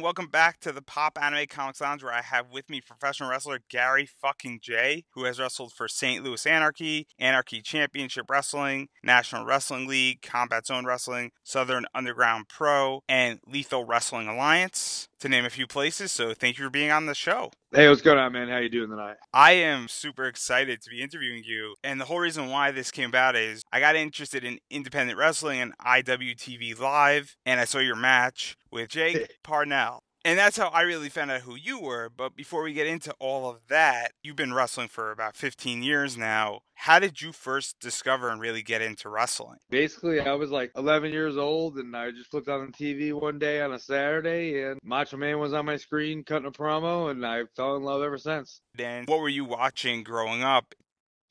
Welcome back to the Pop Anime Comics Lounge, where I have with me professional wrestler Gary fucking Jay, who has wrestled for St. Louis Anarchy, Anarchy Championship Wrestling, National Wrestling League, Combat Zone Wrestling, Southern Underground Pro, and Lethal Wrestling Alliance, to name a few places. So thank you for being on the show. Hey, what's going on, man? How you doing tonight? I am super excited to be interviewing you. And the whole reason why this came about is I got interested in independent wrestling and IWTV Live, and I saw your match with Jake Parnell. And that's how I really found out who you were. But before we get into all of that, you've been wrestling for about 15 years now. How did you first discover and really get into wrestling? Basically, I was like 11 years old, and I just flipped on the TV one day on a Saturday, and Macho Man was on my screen cutting a promo, and I fell in love ever since. Then, what were you watching growing up?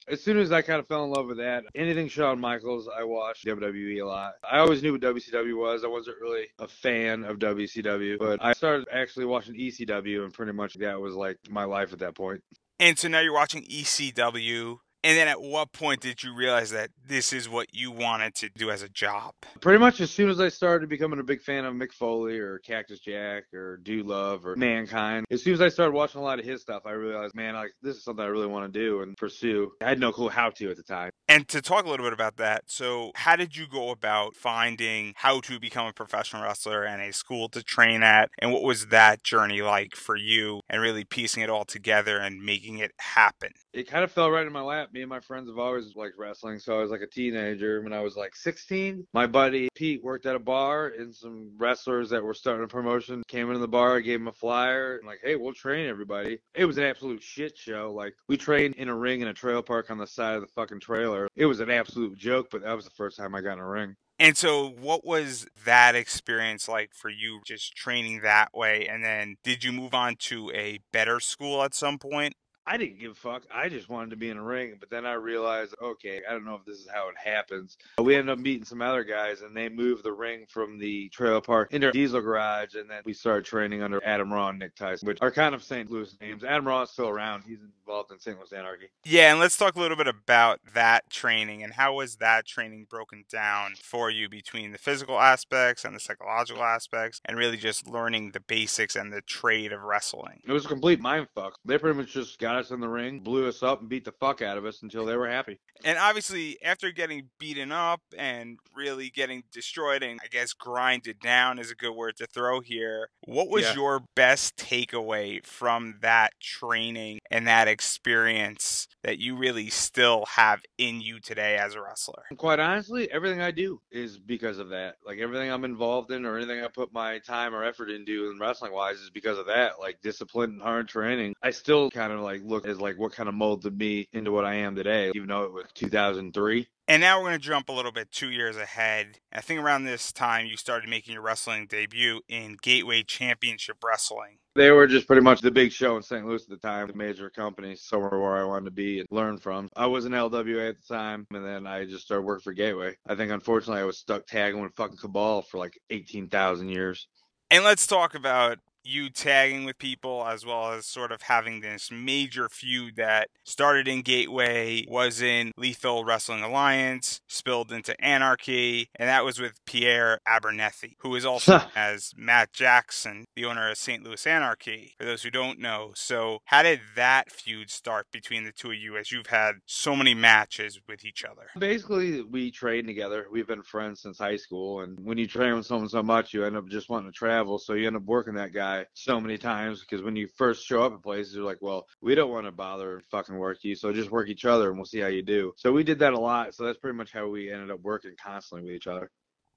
As soon as I kind of fell in love with that, anything Shawn Michaels, I watched WWE a lot. I always knew what WCW was. I wasn't really a fan of WCW, but I started actually watching ECW, and pretty much that was like my life at that point. And so now you're watching ECW. And then at what point did you realize that this is what you wanted to do as a job? Pretty much as soon as I started becoming a big fan of Mick Foley or Cactus Jack or Dude Love or Mankind, as soon as I started watching a lot of his stuff, I realized, man, like this is something I really want to do and pursue. I had no clue how to at the time. And to talk a little bit about that, so how did you go about finding how to become a professional wrestler and a school to train at? And what was that journey like for you and really piecing it all together and making it happen? It kind of fell right in my lap me and my friends have always liked wrestling. So I was like a teenager when I was like 16. My buddy Pete worked at a bar, and some wrestlers that were starting a promotion came into the bar. I gave him a flyer, and, like, hey, we'll train everybody. It was an absolute shit show. Like, we trained in a ring in a trail park on the side of the fucking trailer. It was an absolute joke, but that was the first time I got in a ring. And so, what was that experience like for you just training that way? And then, did you move on to a better school at some point? I didn't give a fuck. I just wanted to be in a ring. But then I realized, okay, I don't know if this is how it happens. We ended up meeting some other guys, and they moved the ring from the trailer park into Diesel Garage, and then we started training under Adam Raw and Nick Tyson, which are kind of St. Louis names. Adam Raw is still around. He's involved in St. Louis Anarchy. Yeah, and let's talk a little bit about that training and how was that training broken down for you between the physical aspects and the psychological aspects, and really just learning the basics and the trade of wrestling. It was a complete mind fuck. They pretty much just got us in the ring, blew us up, and beat the fuck out of us until they were happy. And obviously, after getting beaten up and really getting destroyed, and I guess grinded down is a good word to throw here, what was yeah. your best takeaway from that training and that experience that you really still have in you today as a wrestler? Quite honestly, everything I do is because of that. Like everything I'm involved in or anything I put my time or effort into in wrestling wise is because of that. Like discipline and hard training. I still kind of like look as like what kind of molded me into what I am today, even though it was 2003. And now we're going to jump a little bit two years ahead. I think around this time you started making your wrestling debut in Gateway Championship Wrestling. They were just pretty much the big show in St. Louis at the time, the major company, somewhere where I wanted to be and learn from. I was in LWA at the time, and then I just started working for Gateway. I think, unfortunately, I was stuck tagging with fucking Cabal for like 18,000 years. And let's talk about you tagging with people as well as sort of having this major feud that started in Gateway, was in Lethal Wrestling Alliance, spilled into Anarchy, and that was with Pierre Abernethy, who is also as Matt Jackson, the owner of St. Louis Anarchy, for those who don't know. So, how did that feud start between the two of you as you've had so many matches with each other? Basically, we train together. We've been friends since high school, and when you train with someone so much, you end up just wanting to travel, so you end up working that guy so many times because when you first show up at places, you're like, well, we don't want to bother fucking work you, so just work each other and we'll see how you do. So we did that a lot. So that's pretty much how we ended up working constantly with each other.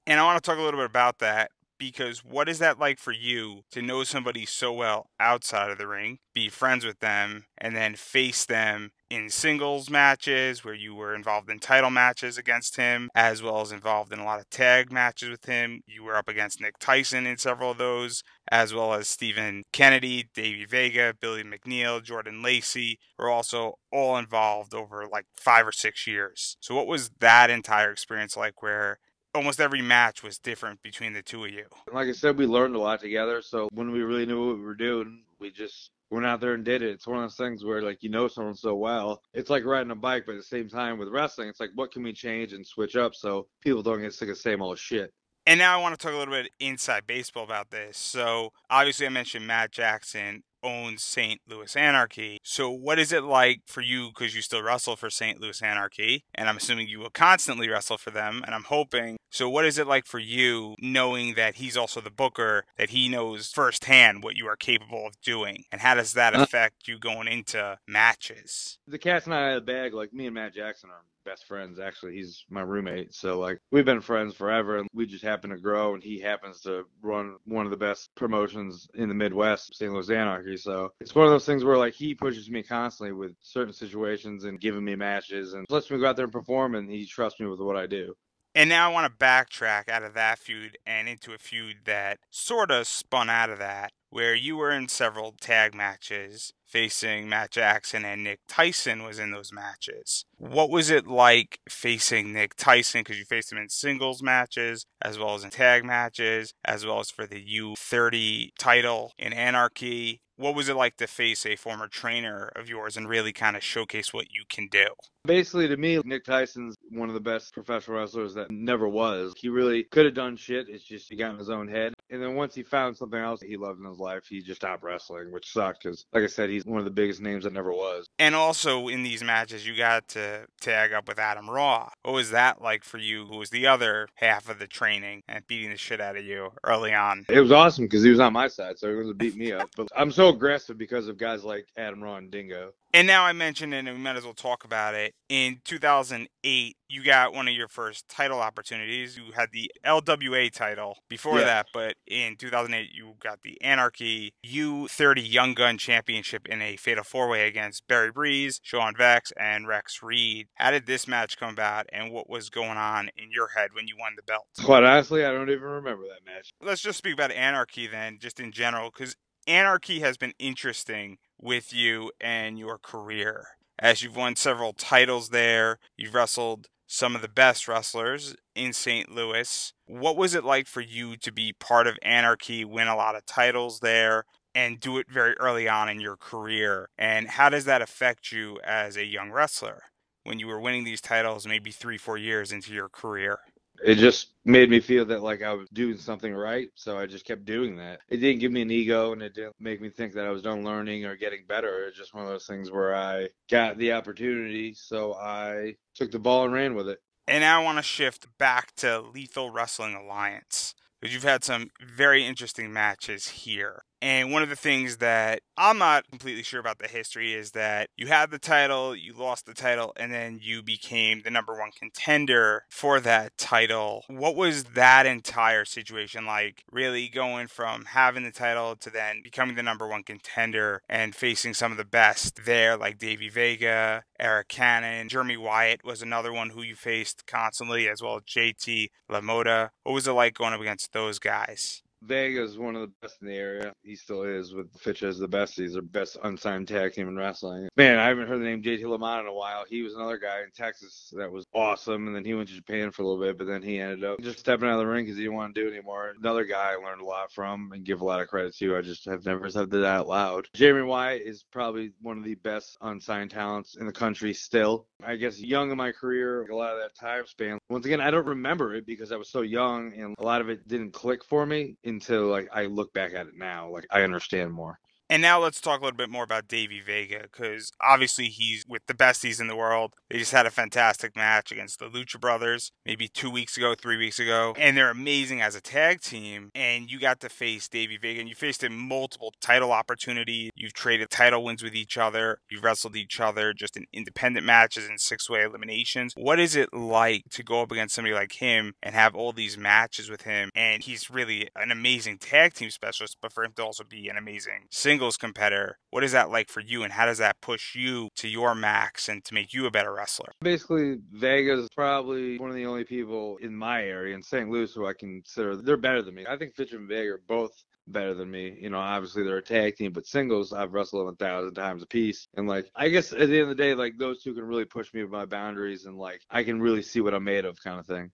And I want to talk a little bit about that because what is that like for you to know somebody so well outside of the ring, be friends with them, and then face them in singles matches where you were involved in title matches against him, as well as involved in a lot of tag matches with him. You were up against Nick Tyson in several of those, as well as Stephen Kennedy, Davey Vega, Billy McNeil, Jordan Lacey were also all involved over like five or six years. So, what was that entire experience like where almost every match was different between the two of you. Like I said, we learned a lot together. So when we really knew what we were doing, we just went out there and did it. It's one of those things where like you know someone so well. It's like riding a bike, but at the same time with wrestling, it's like what can we change and switch up so people don't get sick of the same old shit. And now I want to talk a little bit inside baseball about this. So, obviously, I mentioned Matt Jackson owns St. Louis Anarchy. So, what is it like for you because you still wrestle for St. Louis Anarchy? And I'm assuming you will constantly wrestle for them. And I'm hoping. So, what is it like for you knowing that he's also the booker, that he knows firsthand what you are capable of doing? And how does that uh affect you going into matches? The cats and I of the bag, like me and Matt Jackson are best friends. Actually he's my roommate. So like we've been friends forever and we just happen to grow and he happens to run one of the best promotions in the midwest st louis anarchy. So it's one of those things where like he pushes me constantly with certain situations and giving me matches and lets me go out there and perform and he trusts me with what i do and now I want to backtrack out of that feud and into a feud that sort of spun out of that, where you were in several tag matches facing Matt Jackson and Nick Tyson was in those matches. What was it like facing Nick Tyson? Because you faced him in singles matches, as well as in tag matches, as well as for the U30 title in Anarchy. What was it like to face a former trainer of yours and really kind of showcase what you can do? Basically, to me, Nick Tyson's one of the best professional wrestlers that never was. He really could have done shit. It's just he got in his own head. And then once he found something else that he loved in his life, he just stopped wrestling, which sucked because, like I said, he's one of the biggest names that never was. And also in these matches, you got to tag up with Adam Raw. What was that like for you, who was the other half of the training and beating the shit out of you early on? It was awesome because he was on my side, so he was to beat me up. But I'm so aggressive because of guys like Adam and Dingo. And now I mentioned it, and we might as well talk about it. In 2008, you got one of your first title opportunities. You had the LWA title before yeah. that, but in 2008, you got the Anarchy U30 Young Gun Championship in a fatal four way against Barry Breeze, Sean Vex, and Rex Reed. How did this match come about, and what was going on in your head when you won the belt? Quite honestly, I don't even remember that match. Let's just speak about Anarchy then, just in general, because Anarchy has been interesting with you and your career. As you've won several titles there, you've wrestled some of the best wrestlers in St. Louis. What was it like for you to be part of Anarchy, win a lot of titles there, and do it very early on in your career? And how does that affect you as a young wrestler when you were winning these titles maybe three, four years into your career? It just made me feel that like I was doing something right. So I just kept doing that. It didn't give me an ego and it didn't make me think that I was done learning or getting better. It's just one of those things where I got the opportunity. So I took the ball and ran with it. And now I want to shift back to Lethal Wrestling Alliance because you've had some very interesting matches here. And one of the things that I'm not completely sure about the history is that you had the title, you lost the title, and then you became the number one contender for that title. What was that entire situation like? Really going from having the title to then becoming the number one contender and facing some of the best there, like Davey Vega, Eric Cannon, Jeremy Wyatt was another one who you faced constantly, as well as JT LaMotta. What was it like going up against those guys? Vega's one of the best in the area. He still is with Fitch as the best. He's the best unsigned tag team in wrestling. Man, I haven't heard the name JT LaMotta in a while. He was another guy in Texas that was awesome, and then he went to Japan for a little bit, but then he ended up just stepping out of the ring because he didn't want to do it anymore. Another guy I learned a lot from and give a lot of credit to. I just have never said that out loud. Jeremy Wyatt is probably one of the best unsigned talents in the country still. I guess young in my career, a lot of that time span. Once again, I don't remember it because I was so young and a lot of it didn't click for me until like I look back at it now. Like I understand more. And now let's talk a little bit more about Davey Vega because obviously he's with the besties in the world. They just had a fantastic match against the Lucha Brothers maybe two weeks ago, three weeks ago, and they're amazing as a tag team. And you got to face Davey Vega, and you faced him multiple title opportunities. You've traded title wins with each other. You've wrestled each other just in independent matches and six way eliminations. What is it like to go up against somebody like him and have all these matches with him? And he's really an amazing tag team specialist, but for him to also be an amazing single singles competitor. What is that like for you, and how does that push you to your max and to make you a better wrestler? Basically, Vega's is probably one of the only people in my area in St. Louis who I consider they're better than me. I think Fitch and Vega are both better than me. You know, obviously they're a tag team, but singles I've wrestled them a thousand times a piece. And like I guess at the end of the day, like those two can really push me with my boundaries and like I can really see what I'm made of kind of thing.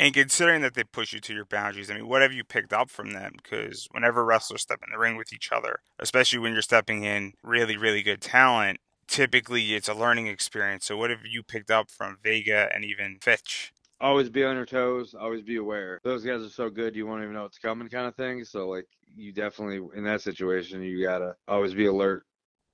And considering that they push you to your boundaries, I mean, what have you picked up from them? Because whenever wrestlers step in the ring with each other, especially when you're stepping in really, really good talent, typically it's a learning experience. So, what have you picked up from Vega and even Fitch? always be on your toes, always be aware. Those guys are so good, you won't even know what's coming, kind of thing. So like, you definitely in that situation, you gotta always be alert.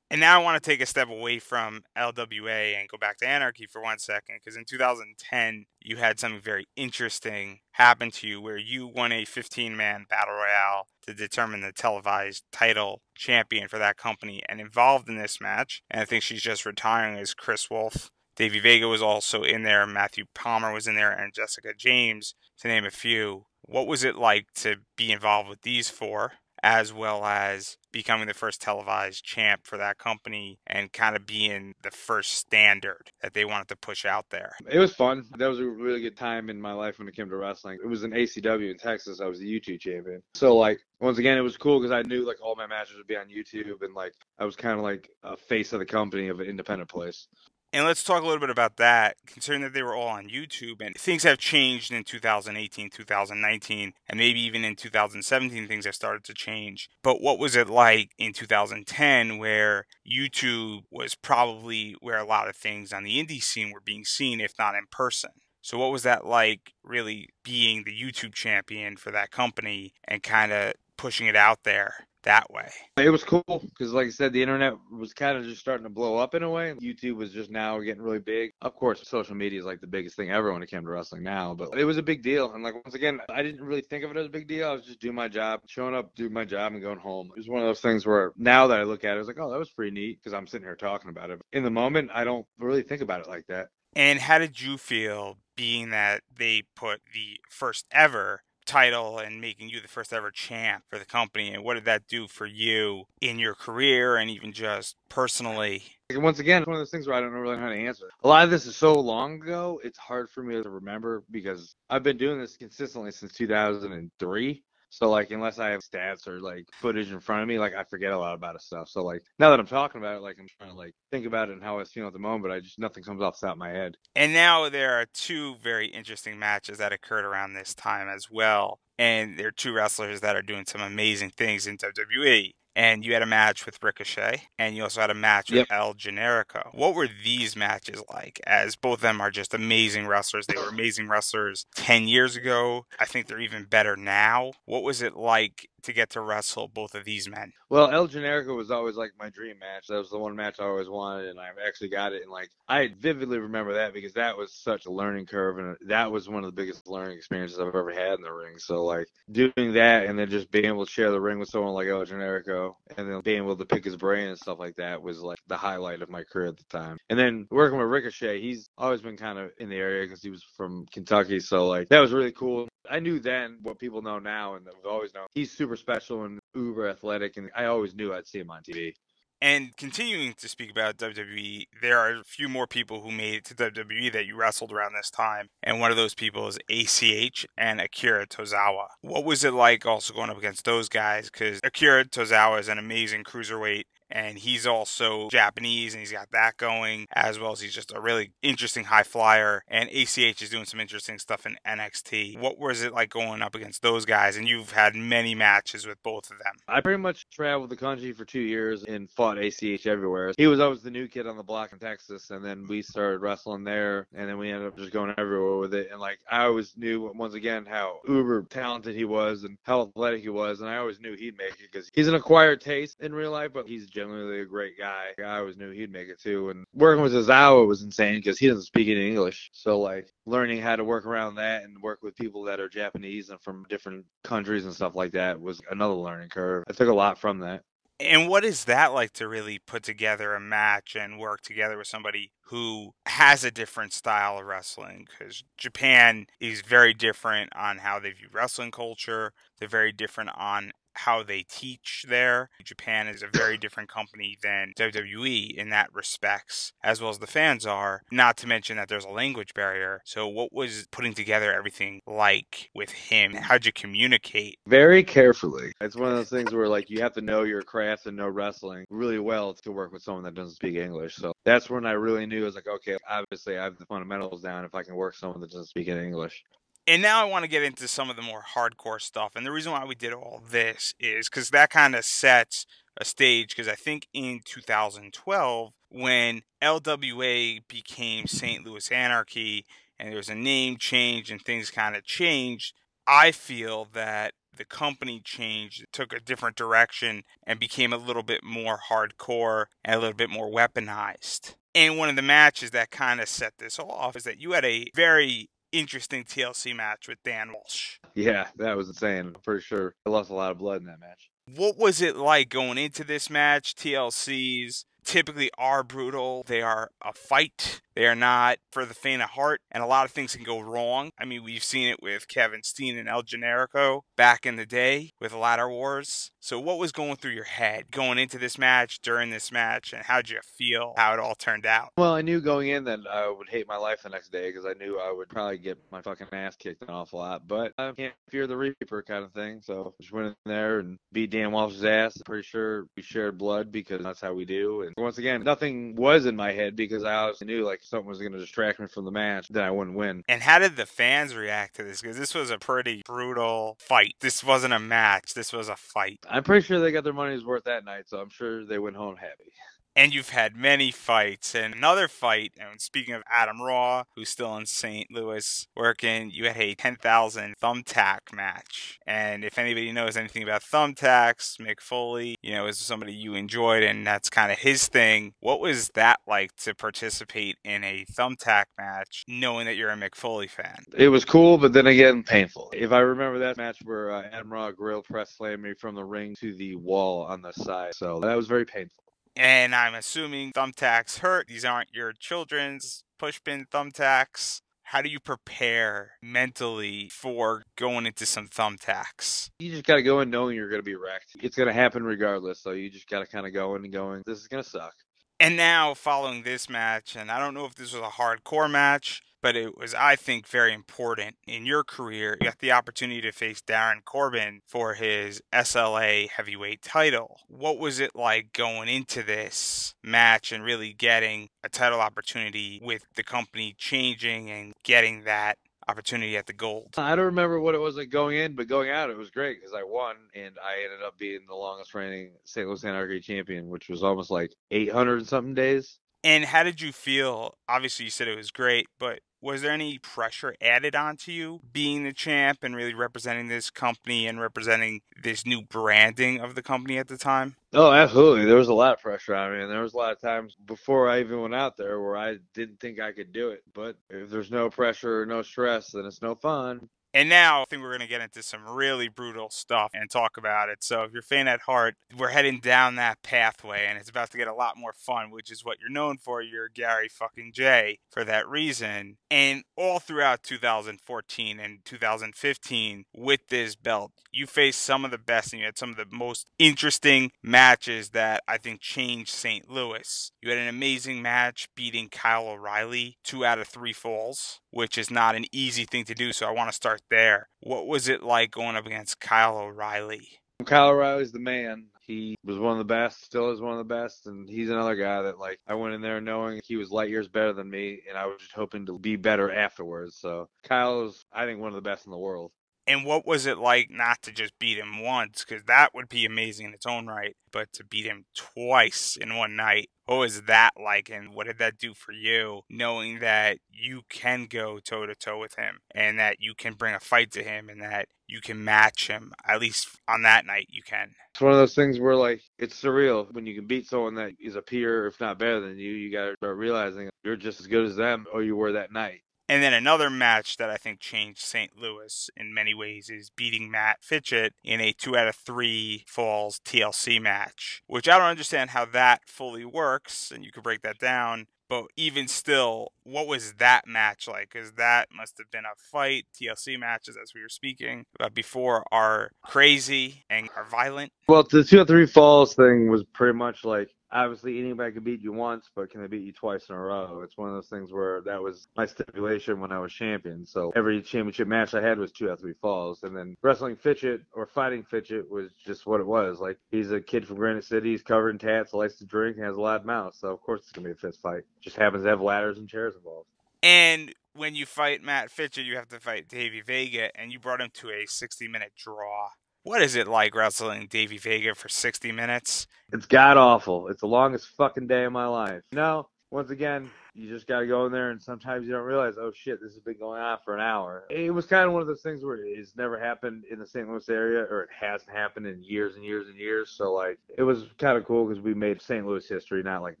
And now I want to take a step away from LWA and go back to Anarchy for one second, because in 2010 you had something very interesting happen to you where you won a 15-man battle royale to determine the televised title champion for that company. And involved in this match, and I think she's just retiring, is Kris Wolf. Davey Vega was also in there, Matthew Palmer was in there, and Jessica James, to name a few. What was it like to be involved with these four? As well as becoming the first televised champ for that company and kind of being the first standard that they wanted to push out there. It was fun. That was a really good time in my life when it came to wrestling. It was in ACW in Texas. I was the YouTube champion. So like once again, it was cool because I knew like all my matches would be on YouTube and like I was kind of like a face of the company of an independent place. And let's talk a little bit about that, considering that they were all on YouTube and things have changed in 2018, 2019, and maybe even in 2017, things have started to change. But what was it like in 2010 where YouTube was probably where a lot of things on the indie scene were being seen, if not in person? So, what was that like really being the YouTube champion for that company and kind of pushing it out there? That way. It was cool because, like I said, the internet was kind of just starting to blow up in a way. YouTube was just now getting really big. Of course, social media is like the biggest thing ever when it came to wrestling now, but it was a big deal. And like once again, I didn't really think of it as a big deal. I was just doing my job, showing up, doing my job, and going home. It was one of those things where now that I look at it, I was like, oh, that was pretty neat because I'm sitting here talking about it. In the moment, I don't really think about it like that. And how did you feel being that they put the first ever title and making you the first ever champ for the company and what did that do for you in your career and even just personally? Once again one of those things where i don't really know how to answer. A lot of this is so long ago it's hard for me to remember because i've been doing this consistently since 2003 so like unless I have stats or like footage in front of me, like I forget a lot about stuff. So like now that I'm talking about it, like I'm trying to like think about it and how I feeling at the moment, but I just nothing comes off the top of my head. And now there are two very interesting matches that occurred around this time as well. And there are two wrestlers that are doing some amazing things in WWE and you had a match with Ricochet, and you also had a match with. El Generico. What were these matches like? As both of them are just amazing wrestlers. They were amazing wrestlers 10 years ago. I think they're even better now. What was it like to get to wrestle both of these men? Well, El Generico was always like my dream match. That was the one match I always wanted, and I actually got it. And like I vividly remember that because that was such a learning curve, and that was one of the biggest learning experiences I've ever had in the ring. So like doing that, and then just being able to share the ring with someone like El Generico, and then being able to pick his brain and stuff like that was like the highlight of my career at the time. And then working with Ricochet, he's always been kind of in the area because he was from Kentucky, so like that was really cool. I knew then what people know now, and I've always known he's super special and uber athletic, and I always knew I'd see him on TV. And continuing to speak about WWE, there are a few more people who made it to WWE that you wrestled around this time. And one of those people is ACH and Akira Tozawa. What was it like also going up against those guys? Because Akira Tozawa is an amazing cruiserweight and he's also Japanese and he's got that going as well as he's just a really interesting high flyer and ACH is doing some interesting stuff in NXT. What was it like going up against those guys and you've had many matches with both of them? I pretty much traveled the country for 2 years and fought ACH everywhere. He was always the new kid on the block in Texas and then we started wrestling there and then we ended up just going everywhere with it and like I always knew once again how uber talented he was and how athletic he was and I always knew he'd make it cuz he's an acquired taste in real life but he's genuinely a great guy. I always knew he'd make it too. And working with Tozawa was insane because he doesn't speak any English. So like learning how to work around that and work with people that are Japanese and from different countries and stuff like that was another learning curve. I took a lot from that. And what is that like to really put together a match and work together with somebody who has a different style of wrestling? Because Japan is very different on how they view wrestling culture. They're very different on how they teach there. Japan is a very different company than WWE in that respects, as well as the fans are. Not to mention that there's a language barrier. So, what was putting together everything like with him? How'd you communicate? Very carefully. It's one of those things where like you have to know your craft and know wrestling really well to work with someone that doesn't speak English. So that's when I really knew I was like, okay, obviously I have the fundamentals down if I can work someone that doesn't speak in English. And now I want to get into some of the more hardcore stuff. And the reason why we did all this is because that kind of sets a stage. Because I think in 2012, when LWA became St. Louis Anarchy and there was a name change and things kind of changed. I feel that the company changed, took a different direction, and became a little bit more hardcore and a little bit more weaponized. And one of the matches that kind of set this off is that you had a very interesting TLC match with Dan Walsh. Yeah, that was insane. I'm pretty sure I lost a lot of blood in that match. What was it like going into this match? TLCs typically are brutal. They are a fight. They are not for the faint of heart, and a lot of things can go wrong. I mean, we've seen it with Kevin Steen and El Generico back in the day with Ladder Wars. So, what was going through your head going into this match, during this match, and how'd you feel how it all turned out? Well, I knew going in that I would hate my life the next day because I knew I would probably get my fucking ass kicked an awful lot. But I can't fear the Reaper kind of thing. So, just went in there and beat Dan Walsh's ass. Pretty sure we shared blood because that's how we do. And once again, nothing was in my head because I obviously knew like something was going to distract me from the match, then I wouldn't win. And how did the fans react to this? Because this was a pretty brutal fight. This wasn't a match. This was a fight. I'm pretty sure they got their money's worth that night, so I'm sure they went home happy and you've had many fights. And another fight, and speaking of Adam Raw, who's still in St. Louis working, you had a 10,000 thumbtack match. And if anybody knows anything about thumbtacks, Mick Foley, you know, is somebody you enjoyed, and that's kind of his thing. What was that like to participate in a thumbtack match, knowing that you're a Mick Foley fan? It was cool, but then again, painful. If I remember that match where uh, Adam Raw gorilla press slammed me from the ring to the wall on the side, so that was very painful. And I'm assuming thumbtacks hurt. These aren't your children's pushpin thumbtacks. How do you prepare mentally for going into some thumbtacks? You just got to go in knowing you're going to be wrecked. It's going to happen regardless. So you just got to kind of go in and going, this is going to suck. And now, following this match, and I don't know if this was a hardcore match, but it was, I think, very important in your career. You got the opportunity to face Darin Corbin for his SLA heavyweight title. What was it like going into this match and really getting a title opportunity with the company changing and getting that opportunity at the gold. I don't remember what it was like going in, but going out, it was great because I won and I ended up being the longest reigning St. Louis Anarchy champion, which was almost like 800 something days. And how did you feel? Obviously, you said it was great, but was there any pressure added onto you being the champ and really representing this company and representing this new branding of the company at the time? Oh, absolutely. There was a lot of pressure on me, and there was a lot of times before I even went out there where I didn't think I could do it. But if there's no pressure or no stress, then it's no fun. And now I think we're going to get into some really brutal stuff and talk about it. So if you're a fan at heart, we're heading down that pathway and it's about to get a lot more fun, which is what you're known for. You're Gary fucking Jay for that reason. And all throughout 2014 and 2015 with this belt, you faced some of the best and you had some of the most interesting matches that I think changed St. Louis. You had an amazing match beating Kyle O'Reilly, two out of three falls, which is not an easy thing to do. So I want to start there. What was it like going up against Kyle O'Reilly? Kyle O'Reilly's the man. He was one of the best, still is one of the best, and he's another guy that like I went in there knowing he was light years better than me, and I was just hoping to be better afterwards. So Kyle's, I think, one of the best in the world. And what was it like not to just beat him once? Because that would be amazing in its own right, but to beat him twice in one night, what was that like? And what did that do for you, knowing that you can go toe to toe with him and that you can bring a fight to him and that you can match him, at least on that night, you can? It's one of those things where, like, it's surreal. When you can beat someone that is a peer, if not better than you, you got to start realizing you're just as good as them or you were that night. And then another match that I think changed St. Louis in many ways is beating Matt Fitchett in a two out of three falls TLC match, which I don't understand how that fully works. And you could break that down. But even still, what was that match like? Because that must have been a fight. TLC matches, as we were speaking about before, are crazy and are violent. Well, the two or three falls thing was pretty much like obviously anybody can beat you once, but can they beat you twice in a row? It's one of those things where that was my stipulation when I was champion. So every championship match I had was two out of three falls. And then wrestling Fitchett or fighting Fitchett was just what it was. Like he's a kid from Granite City, he's covered in tats, likes to drink, and has a loud mouth. So of course it's gonna be a fist fight. Just happens to have ladders and chairs involved. And when you fight Matt Fitchett, you have to fight Davey Vega, and you brought him to a 60 minute draw. What is it like wrestling Davey Vega for 60 minutes? It's god awful. It's the longest fucking day of my life. No, once again, you just got to go in there, and sometimes you don't realize, oh shit, this has been going on for an hour. It was kind of one of those things where it's never happened in the St. Louis area, or it hasn't happened in years and years and years. So like, it was kind of cool because we made St. Louis history, not like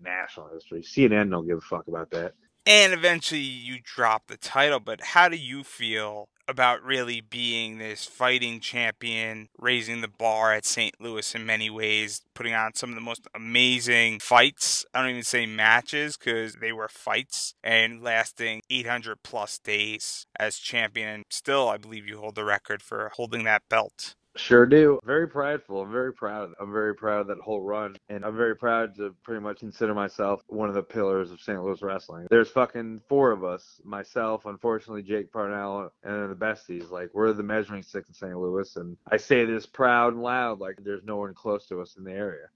national history. CNN don't give a fuck about that. And eventually you drop the title, but how do you feel about really being this fighting champion, raising the bar at St. Louis in many ways, putting on some of the most amazing fights. I don't even say matches because they were fights and lasting 800 plus days as champion. And still, I believe you hold the record for holding that belt. Sure do. Very prideful. I'm very proud. I'm very proud of that whole run. And I'm very proud to pretty much consider myself one of the pillars of St. Louis wrestling. There's fucking four of us. Myself, unfortunately, Jake Parnell, and the besties. Like, we're the measuring stick in St. Louis. And I say this proud and loud, like, there's no one close to us in the area.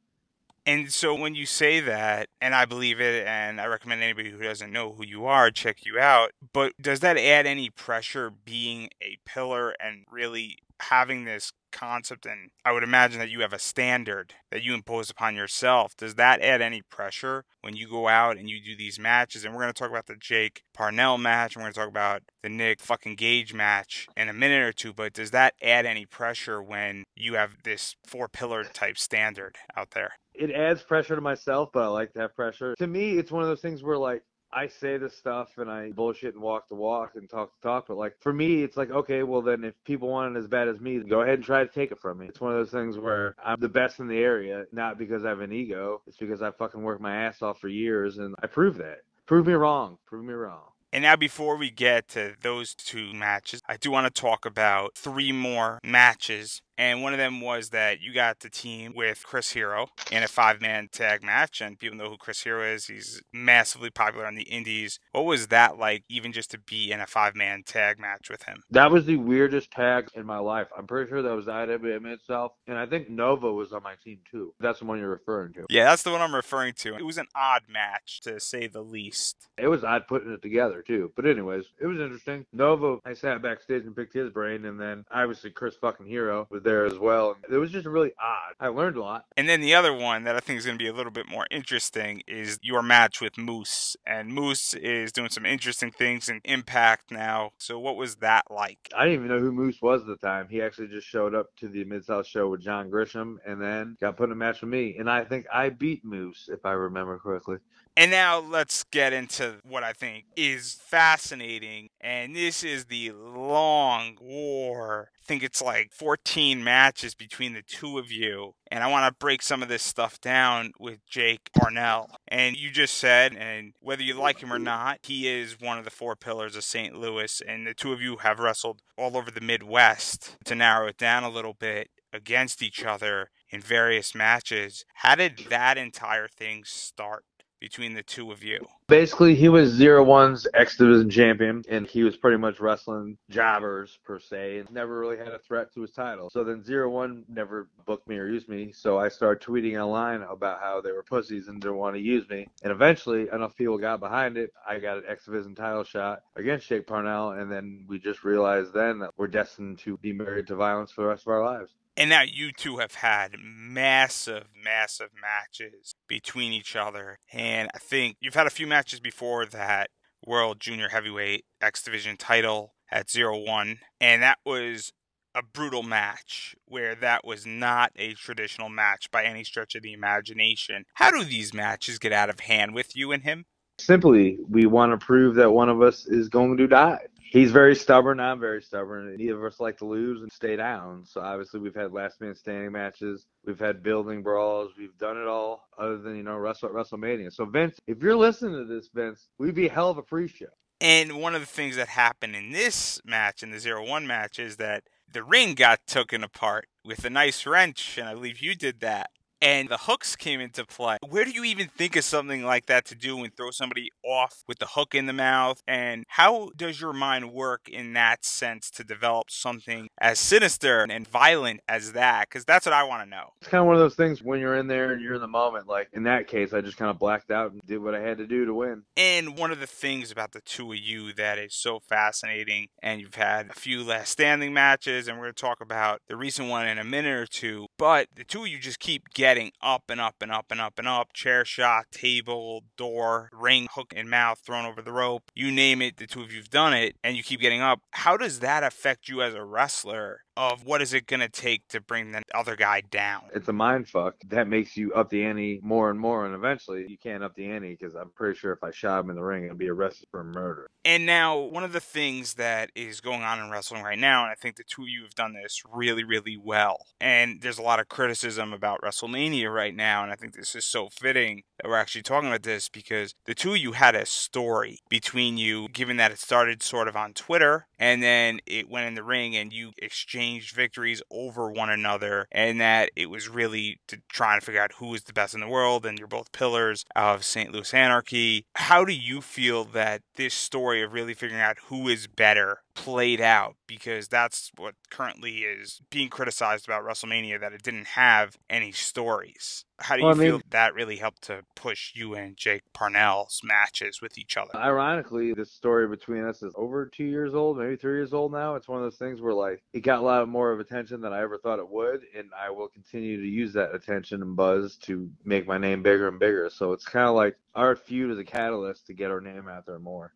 And so when you say that, and I believe it, and I recommend anybody who doesn't know who you are check you out, but does that add any pressure being a pillar and really having this concept and I would imagine that you have a standard that you impose upon yourself. Does that add any pressure when you go out and you do these matches? And we're going to talk about the Jake Parnell match. and We're going to talk about the Nick fucking Gage match in a minute or two. But does that add any pressure when you have this four pillar type standard out there? It adds pressure to myself, but I like to have pressure. To me, it's one of those things where like I say the stuff and I bullshit and walk the walk and talk the talk, but like for me, it's like okay, well then if people want it as bad as me, go ahead and try to take it from me. It's one of those things where I'm the best in the area, not because I have an ego. It's because I fucking worked my ass off for years and I prove that. Prove me wrong. Prove me wrong. And now, before we get to those two matches, I do want to talk about three more matches and one of them was that you got the team with Chris Hero in a five man tag match. And people know who Chris Hero is. He's massively popular on the indies. What was that like, even just to be in a five man tag match with him? That was the weirdest tag in my life. I'm pretty sure that was IWA Mid-South. And I think Nova was on my team too. That's the one you're referring to. Yeah, that's the one I'm referring to. It was an odd match, to say the least. It was odd putting it together too. But, anyways, it was interesting. Nova, I sat backstage and picked his brain. And then obviously Chris fucking Hero was there there as well. It was just really odd. I learned a lot. And then the other one that I think is going to be a little bit more interesting is your match with Moose. And Moose is doing some interesting things in Impact now. So what was that like? I didn't even know who Moose was at the time. He actually just showed up to the Mid South show with John Grisham and then got put in a match with me. And I think I beat Moose, if I remember correctly. And now let's get into what I think is fascinating. And this is the long war. I think it's like 14 matches between the two of you. And I want to break some of this stuff down with Jake Parnell. And you just said, and whether you like him or not, he is one of the four pillars of St. Louis. And the two of you have wrestled all over the Midwest to narrow it down a little bit against each other in various matches. How did that entire thing start? Between the two of you? Basically, he was Zero One's X Division champion, and he was pretty much wrestling jobbers per se, and never really had a threat to his title. So then Zero One never booked me or used me, so I started tweeting online about how they were pussies and didn't want to use me. And eventually, enough people got behind it. I got an X Division title shot against Jake Parnell, and then we just realized then that we're destined to be married to violence for the rest of our lives. And now you two have had massive, massive matches between each other. And I think you've had a few matches before that World Junior Heavyweight X Division title at Zero One. And that was a brutal match where that was not a traditional match by any stretch of the imagination. How do these matches get out of hand with you and him? Simply, we want to prove that one of us is going to die he's very stubborn. I'm very stubborn. Neither of us like to lose and stay down. So obviously, we've had last man standing matches. We've had building brawls. We've done it all, other than you know Wrestle WrestleMania. So Vince, if you're listening to this, Vince, we'd be hell of a pre-show. And one of the things that happened in this match, in the zero one match, is that the ring got taken apart with a nice wrench, and I believe you did that and the hooks came into play. Where do you even think of something like that to do and throw somebody off with the hook in the mouth? And how does your mind work in that sense to develop something as sinister and violent as that? Because that's what I want to know. It's kind of one of those things when you're in there and you're in the moment. Like in that case, I just kind of blacked out and did what I had to do to win. And one of the things about the two of you that is so fascinating, and you've had a few last standing matches, and we're going to talk about the recent one in a minute or two, but the two of you just keep getting getting up and up and up and up and up, chair shot, table, door, ring, hook and mouth thrown over the rope, you name it, the two of you've done it, and you keep getting up. How does that affect you as a wrestler? Of what is it going to take to bring the other guy down? It's a mind fuck that makes you up the ante more and more, and eventually you can't up the ante because I'm pretty sure if I shot him in the ring, I'd be arrested for murder. And now, one of the things that is going on in wrestling right now, and I think the two of you have done this really, really well, and there's a lot of criticism about WrestleMania right now, and I think this is so fitting that we're actually talking about this because the two of you had a story between you, given that it started sort of on Twitter, and then it went in the ring, and you exchanged victories over one another, and that it was really to try and figure out who is the best in the world, and you're both pillars of St. Louis Anarchy. How do you feel that this story of really figuring out who is better played out because that's what currently is being criticized about WrestleMania that it didn't have any stories. How do you Well, I mean- feel that really helped to push you and Jake Parnell's matches with each other? Ironically, this story between us is over two years old, maybe three years old now. It's one of those things where like it got a lot more of attention than I ever thought it would, and I will continue to use that attention and buzz to make my name bigger and bigger. So it's kind of like our feud is a catalyst to get our name out there more.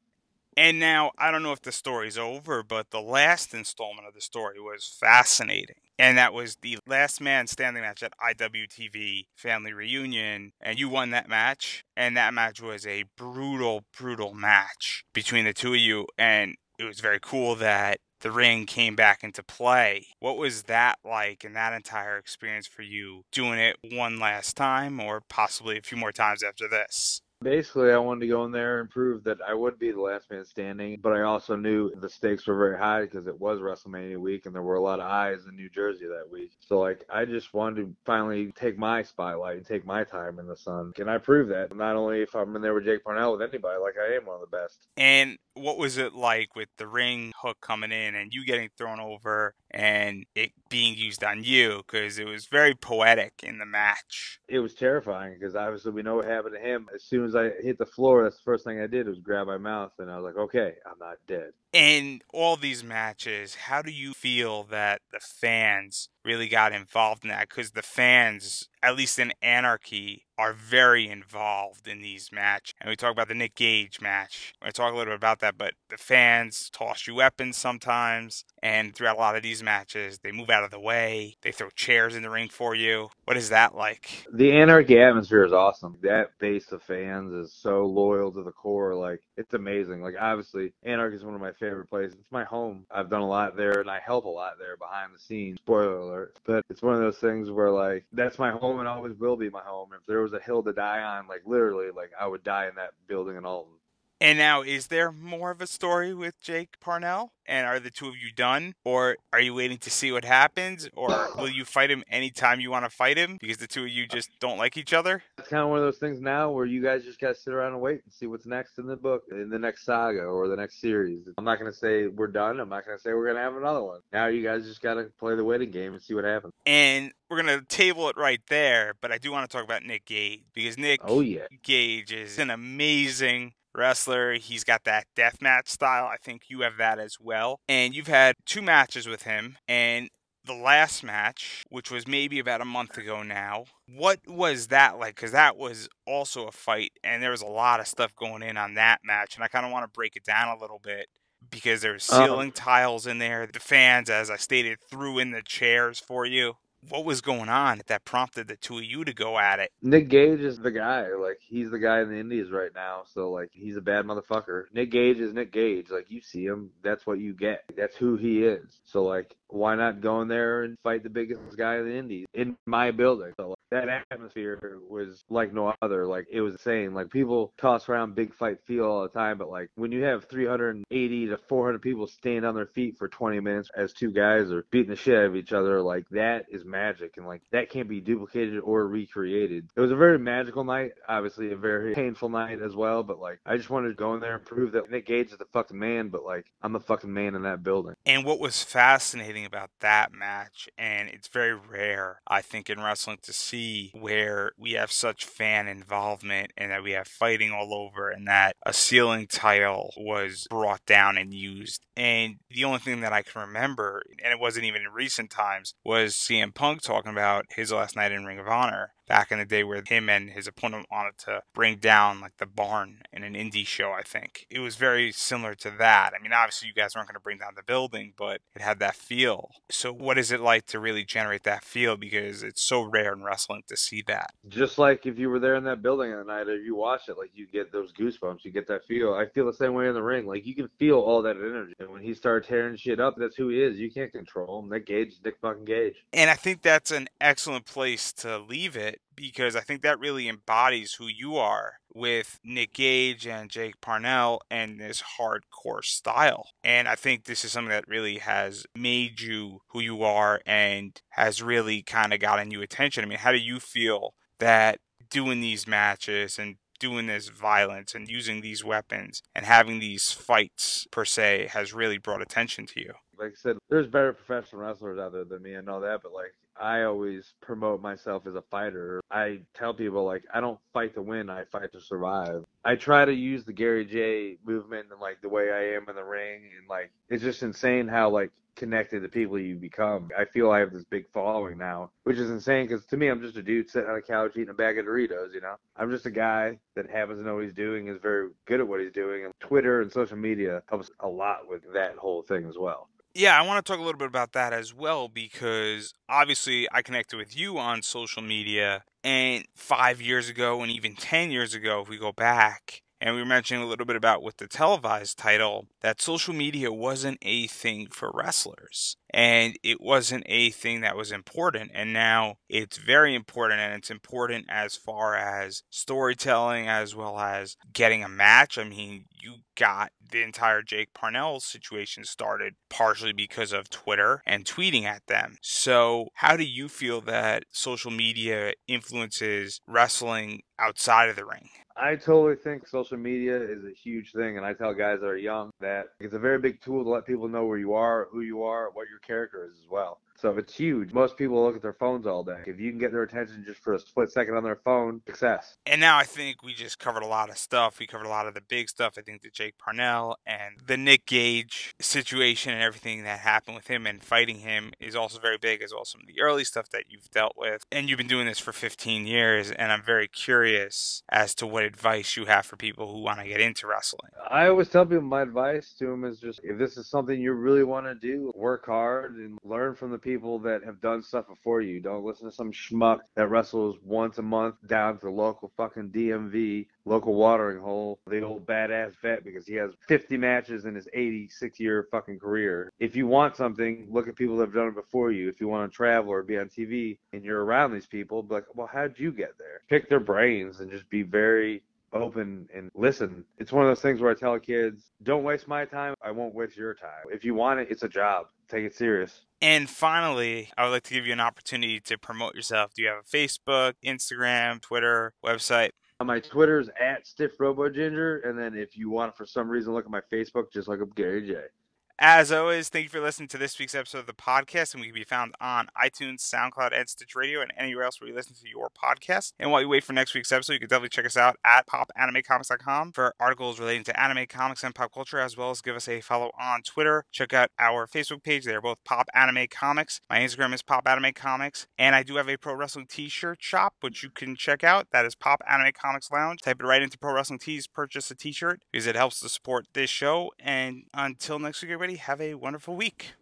And now, I don't know if the story's over, but the last installment of the story was fascinating. And that was the last man standing match at IWTV Family Reunion. And you won that match. And that match was a brutal, brutal match between the two of you. And it was very cool that the ring came back into play. What was that like and that entire experience for you doing it one last time or possibly a few more times after this? Basically, I wanted to go in there and prove that I would be the last man standing, but I also knew the stakes were very high because it was WrestleMania week and there were a lot of eyes in New Jersey that week. So, like, I just wanted to finally take my spotlight and take my time in the sun. Can I prove that? Not only if I'm in there with Jake Parnell, with anybody, like I am one of the best. And what was it like with the ring hook coming in and you getting thrown over and it being used on you? Because it was very poetic in the match. It was terrifying because obviously we know what happened to him. As soon as I hit the floor, that's the first thing I did was grab my mouth and I was like, okay, I'm not dead. In all these matches, how do you feel that the fans really got involved in that? Because the fans, at least in Anarchy, are very involved in these matches. And we talk about the Nick Gage match. I talk a little bit about that, but the fans toss you weapons sometimes. And throughout a lot of these matches, they move out of the way. They throw chairs in the ring for you. What is that like? The anarchy atmosphere is awesome. That base of fans is so loyal to the core. Like it's amazing. Like obviously, anarchy is one of my favorite places. It's my home. I've done a lot there, and I help a lot there behind the scenes. Spoiler alert. But it's one of those things where like that's my home and always will be my home. If there was a hill to die on, like literally, like I would die in that building in Alton. And now, is there more of a story with Jake Parnell? And are the two of you done? Or are you waiting to see what happens? Or will you fight him anytime you want to fight him because the two of you just don't like each other? It's kind of one of those things now where you guys just gotta sit around and wait and see what's next in the book, in the next saga or the next series. I'm not gonna say we're done. I'm not gonna say we're gonna have another one. Now you guys just gotta play the waiting game and see what happens. And we're going to table it right there. But I do want to talk about Nick Gage because Nick Oh yeah. Gage is an amazing wrestler. He's got that deathmatch style. I think you have that as well. And you've had two matches with him. And the last match, which was maybe about a month ago now, what was that like? Because that was also a fight, and there was a lot of stuff going in on that match. And I kind of want to break it down a little bit because there's Uh-huh. ceiling tiles in there. The fans, as I stated, threw in the chairs for you. What was going on that prompted the two of you to go at it? Nick Gage is the guy. Like he's the guy in the Indies right now. So like he's a bad motherfucker. Nick Gage is Nick Gage. Like you see him, that's what you get. That's who he is. So like why not go in there and fight the biggest guy in the Indies in my building? So that atmosphere was like no other. Like it was insane. Like people toss around big fight feel all the time, but like when you have 380 to 400 people staying on their feet for 20 minutes as two guys are beating the shit out of each other, like that is magic, and like that can't be duplicated or recreated. It was a very magical night, obviously a very painful night as well, but like I just wanted to go in there and prove that Nick Gage is the fucking man, but like I'm the fucking man in that building. And what was fascinating about that match, and it's very rare, I think, in wrestling to see where we have such fan involvement and that we have fighting all over, and that a ceiling title was brought down and used. And the only thing that I can remember, and it wasn't even in recent times, was CM Punk talking about his last night in Ring of Honor back in the day where him and his opponent wanted to bring down like the barn in an indie show, I think. It was very similar to that. I mean, obviously you guys weren't going to bring down the building, but it had that feel. So what is it like to really generate that feel because it's so rare in wrestling to see that. Just like if you were there in that building at night or you watch it, like you get those goosebumps, you get that feel. I feel the same way in the ring. Like you can feel all that energy. And when he started tearing shit up, that's who he is. You can't control him. That Gage, Nick fucking Gage. And I think that's an excellent place to leave it because I think that really embodies who you are with Nick Gage and Jake Parnell and this hardcore style. And I think this is something that really has made you who you are and has really kind of gotten you attention. I mean, how do you feel that doing these matches and doing this violence and using these weapons and having these fights per se has really brought attention to you? Like I said, there's better professional wrestlers out there than me. I know that, but like I always promote myself as a fighter. I tell people like I don't fight to win, I fight to survive. I try to use the Gary Jay movement and like the way I am in the ring and like it's just insane how like connected to people you become. I feel I have this big following now, which is insane because to me I'm just a dude sitting on a couch eating a bag of Doritos, you know. I'm just a guy that happens to know what he's doing, is very good at what he's doing, and Twitter and social media helps a lot with that whole thing as well. Yeah, I want to talk a little bit about that as well because obviously I connected with you on social media. And five years ago, and even 10 years ago, if we go back, and we were mentioning a little bit about with the televised title that social media wasn't a thing for wrestlers and it wasn't a thing that was important and now it's very important and it's important as far as storytelling as well as getting a match i mean you got the entire Jake Parnell situation started partially because of Twitter and tweeting at them. So, how do you feel that social media influences wrestling outside of the ring? I totally think social media is a huge thing, and I tell guys that are young that it's a very big tool to let people know where you are, who you are, what your character is as well. So it's huge. Most people look at their phones all day. If you can get their attention just for a split second on their phone, success. And now I think we just covered a lot of stuff. We covered a lot of the big stuff. I think the Jake Parnell and the Nick Gage situation and everything that happened with him and fighting him is also very big, as well as some of the early stuff that you've dealt with. And you've been doing this for 15 years, and I'm very curious as to what advice you have for people who want to get into wrestling. I always tell people my advice to them is just if this is something you really want to do, work hard and learn from the people that have done stuff before you. Don't listen to some schmuck that wrestles once a month down to the local fucking DMV, local watering hole, the old badass vet because he has 50 matches in his 86 year fucking career. If you want something, look at people that have done it before you. If you want to travel or be on TV and you're around these people, be like, well, how'd you get there? Pick their brains and just be very open and listen. It's one of those things where I tell kids, don't waste my time. I won't waste your time. If you want it, it's a job. Take it serious. And finally, I would like to give you an opportunity to promote yourself. Do you have a Facebook, Instagram, Twitter, website? Uh, my Twitter's at Stiff Robo Ginger, and then if you want for some reason look at my Facebook, just look up Gary Jay. As always, thank you for listening to this week's episode of the podcast, and we can be found on iTunes, SoundCloud, and Stitcher Radio, and anywhere else where you listen to your podcast. And while you wait for next week's episode, you can definitely check us out at popanimecomics.com for articles relating to anime, comics, and pop culture, as well as give us a follow on Twitter. Check out our Facebook page; they're both Pop Anime Comics. My Instagram is Pop Anime Comics, and I do have a pro wrestling T-shirt shop, which you can check out. That is Pop Anime Comics Lounge. Type it right into Pro Wrestling Tees, purchase a T-shirt because it helps to support this show. And until next week, everybody have a wonderful week.